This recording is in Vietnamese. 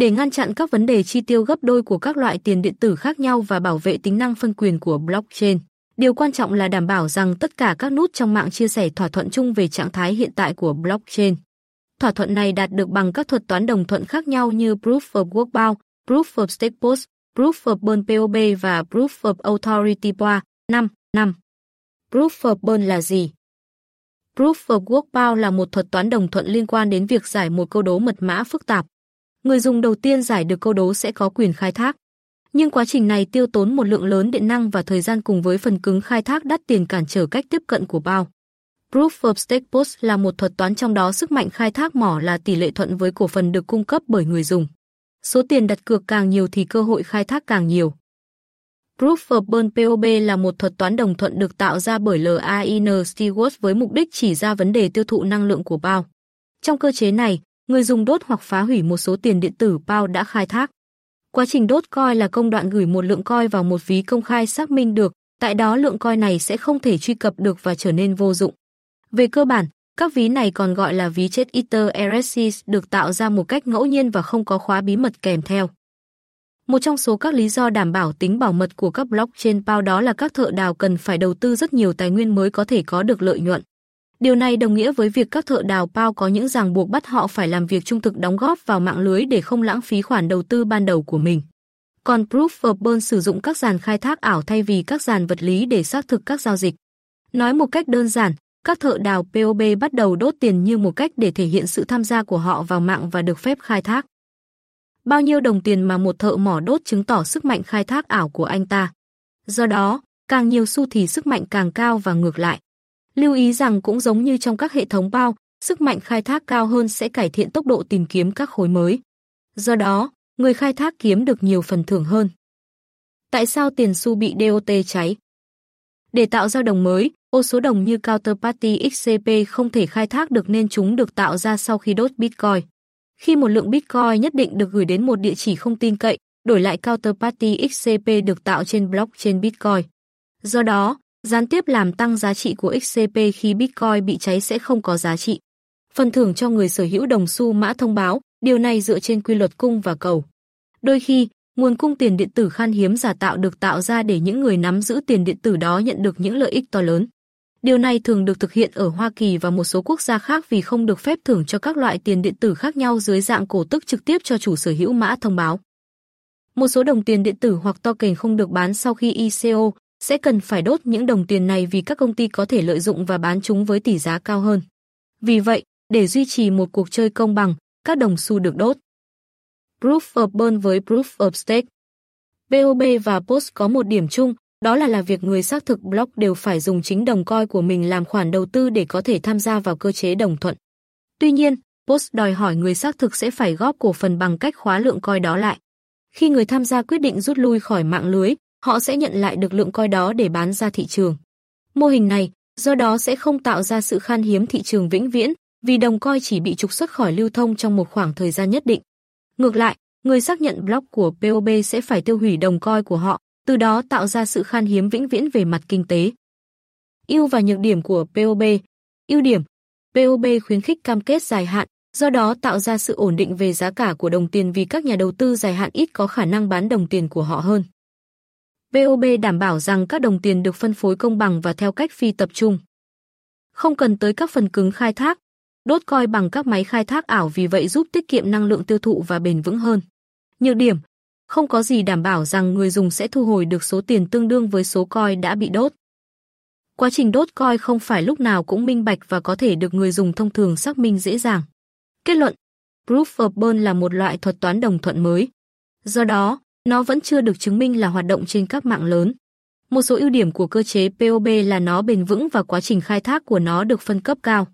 để ngăn chặn các vấn đề chi tiêu gấp đôi của các loại tiền điện tử khác nhau và bảo vệ tính năng phân quyền của blockchain. Điều quan trọng là đảm bảo rằng tất cả các nút trong mạng chia sẻ thỏa thuận chung về trạng thái hiện tại của blockchain. Thỏa thuận này đạt được bằng các thuật toán đồng thuận khác nhau như Proof of Work Bound, Proof of Stake Post, Proof of Burn POB và Proof of Authority POA. 5. 5. Proof of Burn là gì? Proof of Work Bound là một thuật toán đồng thuận liên quan đến việc giải một câu đố mật mã phức tạp. Người dùng đầu tiên giải được câu đố sẽ có quyền khai thác. Nhưng quá trình này tiêu tốn một lượng lớn điện năng và thời gian cùng với phần cứng khai thác đắt tiền cản trở cách tiếp cận của bao. Proof of Stake Post là một thuật toán trong đó sức mạnh khai thác mỏ là tỷ lệ thuận với cổ phần được cung cấp bởi người dùng. Số tiền đặt cược càng nhiều thì cơ hội khai thác càng nhiều. Proof of Burn POB là một thuật toán đồng thuận được tạo ra bởi LAIN Stewart với mục đích chỉ ra vấn đề tiêu thụ năng lượng của bao. Trong cơ chế này, người dùng đốt hoặc phá hủy một số tiền điện tử bao đã khai thác. Quá trình đốt coi là công đoạn gửi một lượng coi vào một ví công khai xác minh được, tại đó lượng coi này sẽ không thể truy cập được và trở nên vô dụng. Về cơ bản, các ví này còn gọi là ví chết Ether RSC được tạo ra một cách ngẫu nhiên và không có khóa bí mật kèm theo. Một trong số các lý do đảm bảo tính bảo mật của các blockchain PAL đó là các thợ đào cần phải đầu tư rất nhiều tài nguyên mới có thể có được lợi nhuận. Điều này đồng nghĩa với việc các thợ đào bao có những ràng buộc bắt họ phải làm việc trung thực đóng góp vào mạng lưới để không lãng phí khoản đầu tư ban đầu của mình. Còn Proof of Burn sử dụng các dàn khai thác ảo thay vì các dàn vật lý để xác thực các giao dịch. Nói một cách đơn giản, các thợ đào POB bắt đầu đốt tiền như một cách để thể hiện sự tham gia của họ vào mạng và được phép khai thác. Bao nhiêu đồng tiền mà một thợ mỏ đốt chứng tỏ sức mạnh khai thác ảo của anh ta. Do đó, càng nhiều xu thì sức mạnh càng cao và ngược lại. Lưu ý rằng cũng giống như trong các hệ thống bao, sức mạnh khai thác cao hơn sẽ cải thiện tốc độ tìm kiếm các khối mới. Do đó, người khai thác kiếm được nhiều phần thưởng hơn. Tại sao tiền xu bị DOT cháy? Để tạo ra đồng mới, ô số đồng như Counterparty XCP không thể khai thác được nên chúng được tạo ra sau khi đốt Bitcoin. Khi một lượng Bitcoin nhất định được gửi đến một địa chỉ không tin cậy, đổi lại Counterparty XCP được tạo trên blockchain Bitcoin. Do đó, gián tiếp làm tăng giá trị của XCP khi Bitcoin bị cháy sẽ không có giá trị. Phần thưởng cho người sở hữu đồng xu mã thông báo, điều này dựa trên quy luật cung và cầu. Đôi khi, nguồn cung tiền điện tử khan hiếm giả tạo được tạo ra để những người nắm giữ tiền điện tử đó nhận được những lợi ích to lớn. Điều này thường được thực hiện ở Hoa Kỳ và một số quốc gia khác vì không được phép thưởng cho các loại tiền điện tử khác nhau dưới dạng cổ tức trực tiếp cho chủ sở hữu mã thông báo. Một số đồng tiền điện tử hoặc token không được bán sau khi ICO sẽ cần phải đốt những đồng tiền này vì các công ty có thể lợi dụng và bán chúng với tỷ giá cao hơn. Vì vậy, để duy trì một cuộc chơi công bằng, các đồng xu được đốt. Proof of Burn với Proof of Stake POB và POST có một điểm chung, đó là là việc người xác thực block đều phải dùng chính đồng coi của mình làm khoản đầu tư để có thể tham gia vào cơ chế đồng thuận. Tuy nhiên, POST đòi hỏi người xác thực sẽ phải góp cổ phần bằng cách khóa lượng coi đó lại. Khi người tham gia quyết định rút lui khỏi mạng lưới, họ sẽ nhận lại được lượng coi đó để bán ra thị trường. Mô hình này, do đó sẽ không tạo ra sự khan hiếm thị trường vĩnh viễn, vì đồng coi chỉ bị trục xuất khỏi lưu thông trong một khoảng thời gian nhất định. Ngược lại, người xác nhận block của POB sẽ phải tiêu hủy đồng coi của họ, từ đó tạo ra sự khan hiếm vĩnh viễn về mặt kinh tế. Ưu và nhược điểm của POB Ưu điểm POB khuyến khích cam kết dài hạn, do đó tạo ra sự ổn định về giá cả của đồng tiền vì các nhà đầu tư dài hạn ít có khả năng bán đồng tiền của họ hơn. VOB đảm bảo rằng các đồng tiền được phân phối công bằng và theo cách phi tập trung. Không cần tới các phần cứng khai thác, đốt coi bằng các máy khai thác ảo vì vậy giúp tiết kiệm năng lượng tiêu thụ và bền vững hơn. Nhược điểm, không có gì đảm bảo rằng người dùng sẽ thu hồi được số tiền tương đương với số coi đã bị đốt. Quá trình đốt coi không phải lúc nào cũng minh bạch và có thể được người dùng thông thường xác minh dễ dàng. Kết luận, Proof of Burn là một loại thuật toán đồng thuận mới. Do đó, nó vẫn chưa được chứng minh là hoạt động trên các mạng lớn. Một số ưu điểm của cơ chế POB là nó bền vững và quá trình khai thác của nó được phân cấp cao.